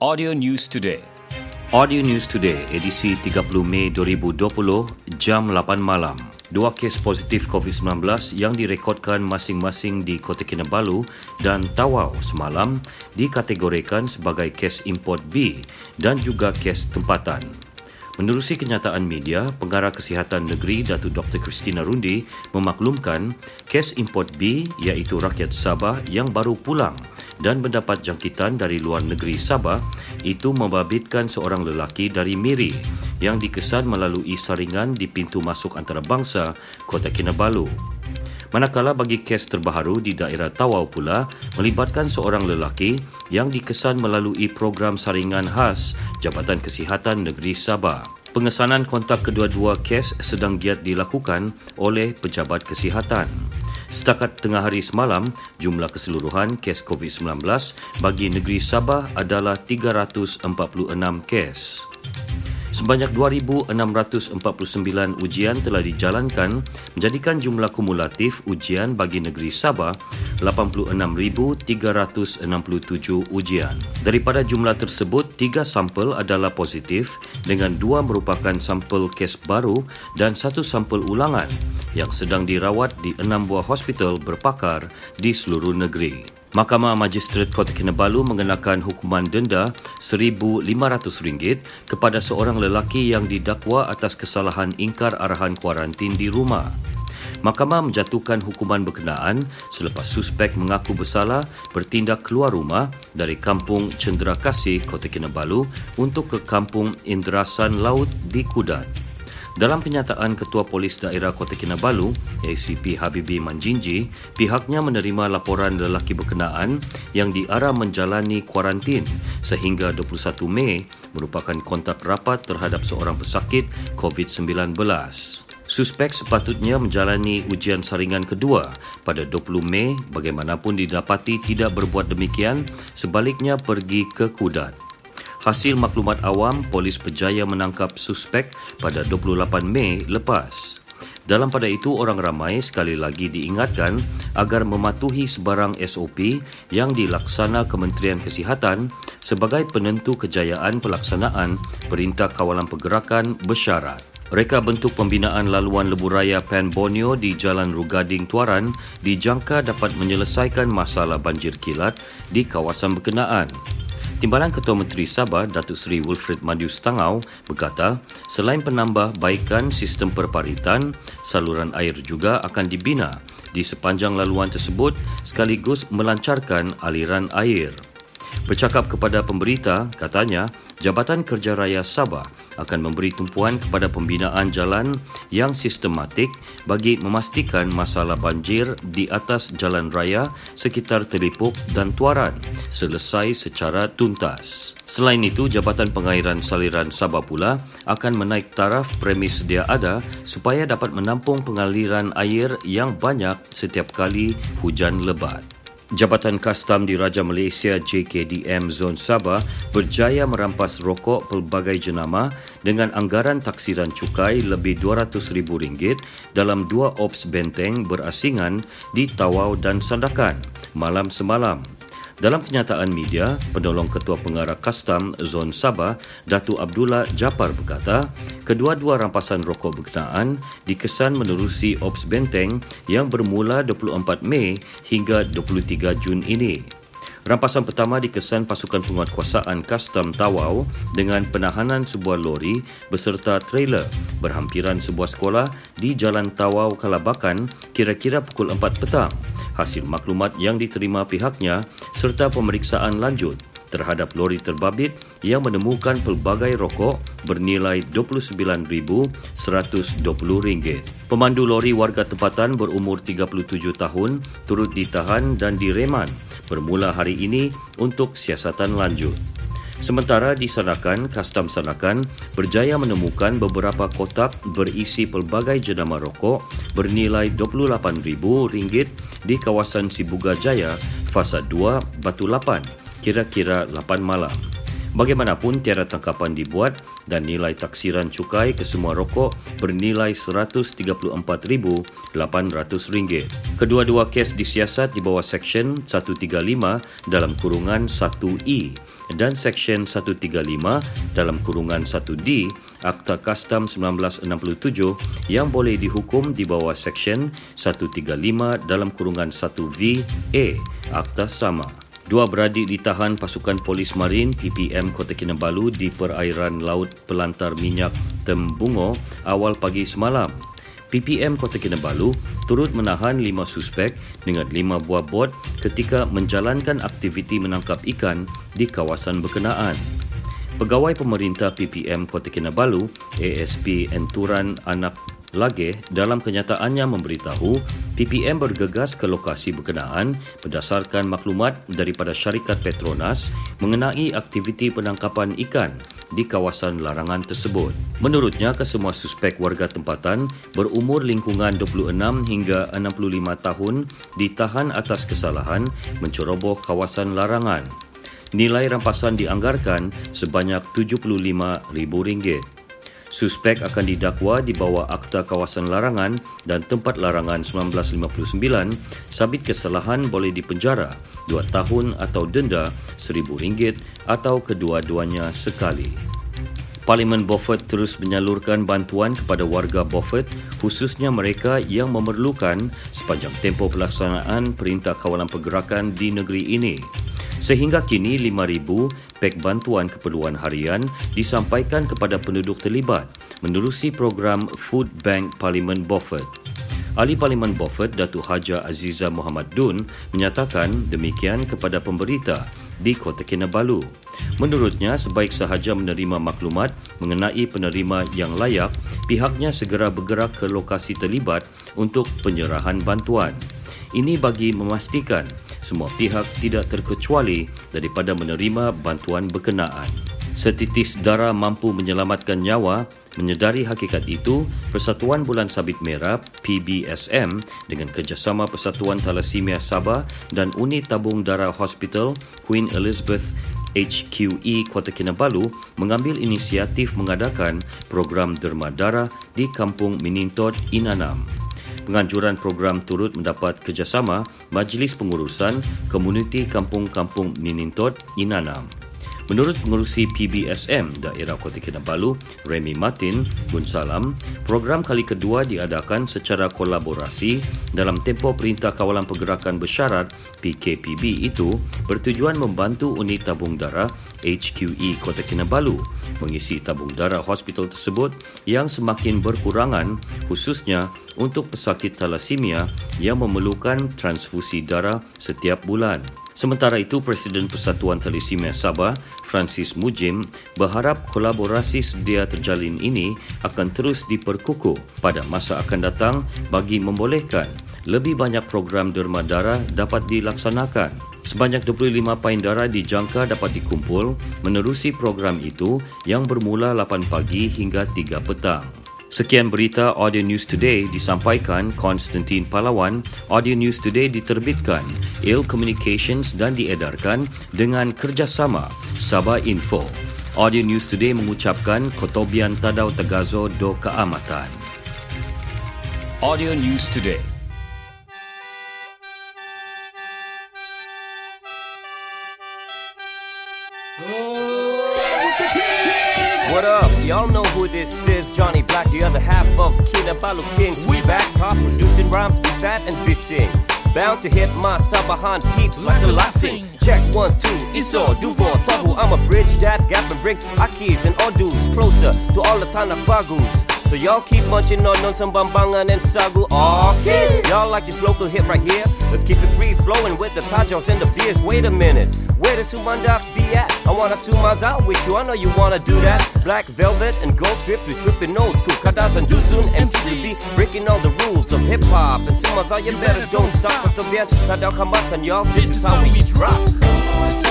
Audio News Today. Audio News Today, edisi 30 Mei 2020, jam 8 malam. Dua kes positif COVID-19 yang direkodkan masing-masing di Kota Kinabalu dan Tawau semalam dikategorikan sebagai kes import B dan juga kes tempatan. Menerusi kenyataan media, Pengarah Kesihatan Negeri Datuk Dr. Christina Rundi memaklumkan kes import B iaitu rakyat Sabah yang baru pulang dan mendapat jangkitan dari luar negeri Sabah itu membabitkan seorang lelaki dari Miri yang dikesan melalui saringan di pintu masuk antarabangsa Kota Kinabalu. Manakala bagi kes terbaru di daerah Tawau pula melibatkan seorang lelaki yang dikesan melalui program saringan khas Jabatan Kesihatan Negeri Sabah. Pengesanan kontak kedua-dua kes sedang giat dilakukan oleh pejabat kesihatan. Setakat tengah hari semalam, jumlah keseluruhan kes COVID-19 bagi negeri Sabah adalah 346 kes. Sebanyak 2,649 ujian telah dijalankan menjadikan jumlah kumulatif ujian bagi negeri Sabah 86,367 ujian. Daripada jumlah tersebut, tiga sampel adalah positif dengan dua merupakan sampel kes baru dan satu sampel ulangan yang sedang dirawat di enam buah hospital berpakar di seluruh negeri. Mahkamah Magistrat Kota Kinabalu mengenakan hukuman denda RM1,500 kepada seorang lelaki yang didakwa atas kesalahan ingkar arahan kuarantin di rumah. Mahkamah menjatuhkan hukuman berkenaan selepas suspek mengaku bersalah bertindak keluar rumah dari kampung Cendera Kasih, Kota Kinabalu untuk ke kampung Indrasan Laut di Kudat. Dalam penyataan Ketua Polis Daerah Kota Kinabalu, ACP Habibi Manjinji, pihaknya menerima laporan lelaki berkenaan yang diarah menjalani kuarantin sehingga 21 Mei merupakan kontak rapat terhadap seorang pesakit COVID-19. Suspek sepatutnya menjalani ujian saringan kedua pada 20 Mei bagaimanapun didapati tidak berbuat demikian sebaliknya pergi ke Kudat. Hasil maklumat awam, polis berjaya menangkap suspek pada 28 Mei lepas. Dalam pada itu, orang ramai sekali lagi diingatkan agar mematuhi sebarang SOP yang dilaksana Kementerian Kesihatan sebagai penentu kejayaan pelaksanaan Perintah Kawalan Pergerakan bersyarat. Reka bentuk pembinaan laluan lebuh raya Pan Borneo di Jalan Rugading Tuaran dijangka dapat menyelesaikan masalah banjir kilat di kawasan berkenaan. Timbalan Ketua Menteri Sabah Datuk Seri Wilfred Madius Tangau berkata, selain penambah baikan sistem perparitan, saluran air juga akan dibina di sepanjang laluan tersebut sekaligus melancarkan aliran air. Bercakap kepada pemberita, katanya, Jabatan Kerja Raya Sabah akan memberi tumpuan kepada pembinaan jalan yang sistematik bagi memastikan masalah banjir di atas jalan raya sekitar Telipuk dan Tuaran selesai secara tuntas. Selain itu, Jabatan Pengairan Saliran Sabah pula akan menaik taraf premis sedia ada supaya dapat menampung pengaliran air yang banyak setiap kali hujan lebat. Jabatan Kastam di Raja Malaysia JKDM Zon Sabah berjaya merampas rokok pelbagai jenama dengan anggaran taksiran cukai lebih RM200,000 dalam dua ops benteng berasingan di Tawau dan Sandakan malam semalam. Dalam kenyataan media, penolong Ketua Pengarah Kastam Zon Sabah, Datu Abdullah Japar berkata, kedua-dua rampasan rokok berkenaan dikesan menerusi Ops Benteng yang bermula 24 Mei hingga 23 Jun ini. Rampasan pertama dikesan pasukan penguatkuasaan Kastam Tawau dengan penahanan sebuah lori beserta trailer berhampiran sebuah sekolah di Jalan Tawau Kalabakan kira-kira pukul 4 petang. Hasil maklumat yang diterima pihaknya serta pemeriksaan lanjut terhadap lori terbabit yang menemukan pelbagai rokok bernilai RM29,120. Pemandu lori warga tempatan berumur 37 tahun turut ditahan dan direman bermula hari ini untuk siasatan lanjut. Sementara di Sanakan, Kastam Sanakan berjaya menemukan beberapa kotak berisi pelbagai jenama rokok bernilai RM28,000 di kawasan Sibuga Jaya, Fasa 2, Batu Lapan kira-kira 8 malam. Bagaimanapun tiada tangkapan dibuat dan nilai taksiran cukai ke semua rokok bernilai RM134,800. Kedua-dua kes disiasat di bawah Seksyen 135 dalam kurungan 1E dan Seksyen 135 dalam kurungan 1D Akta Kastam 1967 yang boleh dihukum di bawah Seksyen 135 dalam kurungan 1V A Akta Sama. Dua beradik ditahan pasukan polis marin PPM Kota Kinabalu di perairan laut pelantar minyak Tembungo awal pagi semalam. PPM Kota Kinabalu turut menahan lima suspek dengan lima buah bot ketika menjalankan aktiviti menangkap ikan di kawasan berkenaan. Pegawai pemerintah PPM Kota Kinabalu, ASP Enturan Anak Lage dalam kenyataannya memberitahu PPM bergegas ke lokasi berkenaan berdasarkan maklumat daripada syarikat Petronas mengenai aktiviti penangkapan ikan di kawasan larangan tersebut. Menurutnya, kesemua suspek warga tempatan berumur lingkungan 26 hingga 65 tahun ditahan atas kesalahan menceroboh kawasan larangan. Nilai rampasan dianggarkan sebanyak RM75,000. Suspek akan didakwa di bawah Akta Kawasan Larangan dan Tempat Larangan 1959. Sabit kesalahan boleh dipenjara 2 tahun atau denda RM1,000 atau kedua-duanya sekali. Parlimen Beaufort terus menyalurkan bantuan kepada warga Beaufort khususnya mereka yang memerlukan sepanjang tempoh pelaksanaan Perintah Kawalan Pergerakan di negeri ini. Sehingga kini 5,000 pek bantuan keperluan harian disampaikan kepada penduduk terlibat menerusi program Food Bank Parlimen Beaufort. Ahli Parlimen Beaufort, Datuk Haja Aziza Muhammad Dun menyatakan demikian kepada pemberita di Kota Kinabalu. Menurutnya, sebaik sahaja menerima maklumat mengenai penerima yang layak, pihaknya segera bergerak ke lokasi terlibat untuk penyerahan bantuan. Ini bagi memastikan semua pihak tidak terkecuali daripada menerima bantuan berkenaan. Setitis darah mampu menyelamatkan nyawa. Menyedari hakikat itu, Persatuan Bulan Sabit Merah PBSM dengan kerjasama Persatuan Thalassemia Sabah dan Unit Tabung Darah Hospital Queen Elizabeth HQE Kota Kinabalu mengambil inisiatif mengadakan program derma darah di Kampung Minintot Inanam penganjuran program turut mendapat kerjasama Majlis Pengurusan Komuniti Kampung-Kampung Minintot Inanam. Menurut pengurusi PBSM Daerah Kota Kinabalu, Remy Martin, Gun Salam, program kali kedua diadakan secara kolaborasi dalam tempoh Perintah Kawalan Pergerakan Bersyarat PKPB itu bertujuan membantu unit tabung darah HQE Kota Kinabalu mengisi tabung darah hospital tersebut yang semakin berkurangan khususnya untuk pesakit thalassemia yang memerlukan transfusi darah setiap bulan. Sementara itu, Presiden Persatuan Thalassemia Sabah, Francis Mujim, berharap kolaborasi sedia terjalin ini akan terus diperkukuh pada masa akan datang bagi membolehkan lebih banyak program derma darah dapat dilaksanakan. Sebanyak 25 pain darah dijangka dapat dikumpul menerusi program itu yang bermula 8 pagi hingga 3 petang. Sekian berita Audio News Today disampaikan Konstantin Palawan. Audio News Today diterbitkan Il Communications dan diedarkan dengan kerjasama Sabah Info. Audio News Today mengucapkan Kotobian Tadau Tegazo Do Keamatan. Audio News Today. What up? Y'all know who this is. Johnny Black, the other half of Kinabalu Kings. We back top producing rhymes, be fat and be sing. Bound to hit my Sabahan peeps like a lasting. Check one, two, Iso, Duvo, Tahu. I'm a bridge that gap and bring Akis and Odus closer to all the Tanafagus. So y'all keep munching on Nonsam Bambangan and Sagu. Okay, y'all like this local hit right here? Let's keep it free flowing with the tajos and the beers. Wait a minute, where the Sumandax be at? I wanna Sumas out with you, I know you wanna do that. Black velvet and gold strips with tripping old school. Kadas and Dusun, MCs be breaking all the rules of hip hop. And Sumas out, you better don't stop. But to bien, Tadao Kamatan, y'all, this is how we drop.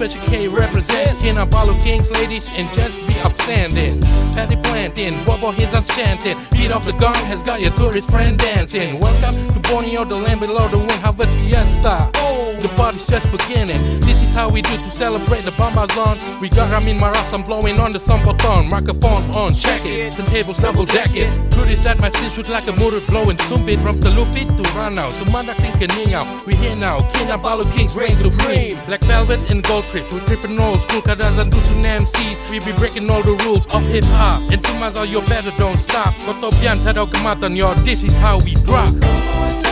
Special K represent Kinabalu Kings, ladies, and just be upstanding. Paddy planting, Bobo hits enchanted. Beat off the gong has got your tourist friend dancing. Welcome to Borneo, the land below the wind harvest fiesta. The party's just beginning. This is how we do to celebrate the Bamba zone. We got Ramin Maras, I'm blowing on the sampoton. Microphone on, check it. The tables double deck it. Truth is that my steel shoot like a motor blowing sumpit from Telupit to Ranau. Sumandak sing Keningau. We here now, Kinabalu Kings reign supreme. Black velvet and gold strips. We tripping old school cutters and do some MCs. We be breaking all the rules of hip hop. And Sumas are your better don't stop. Kotobian tadaw kamatan yo. This is how we drop.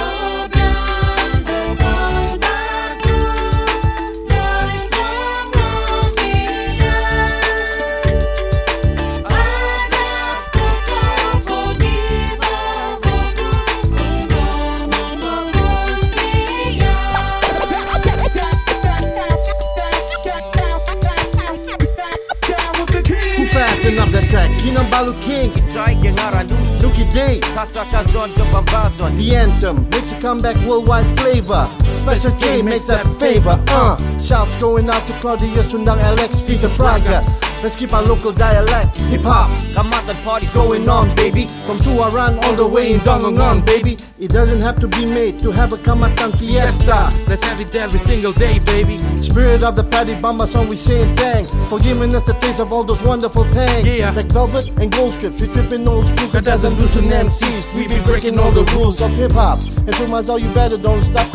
Day, Kasakazon ke Bambazon the anthem makes a comeback worldwide flavor. Special K makes that favor. Uh, shouts going out to Claudia Sundang, Alex, Peter Praga. Let's keep our local dialect, hip hop Kamatan parties going on, baby. From Tuaran all the way in Dongongon, baby. It doesn't have to be made to have a Kamatan fiesta. Let's have it every single day, baby. Spirit of the Paddy Bamba song, we saying thanks for giving us the taste of all those wonderful tanks. Yeah. Like velvet and gold strips, we tripping old school kadas and loosen MCs. We be breaking all the rules of hip hop. And so all you better don't stop.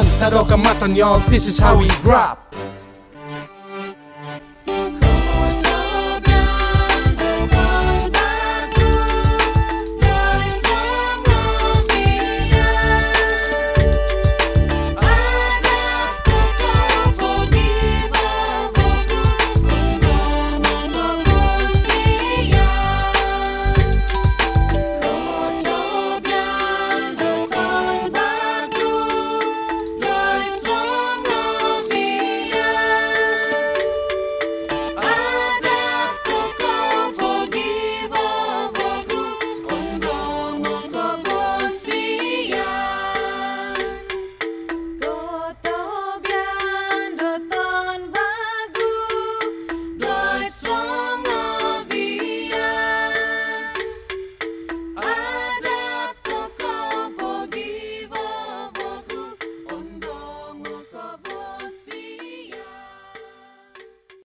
Kotobian, tadaw kamatan y'all. This is how we drop.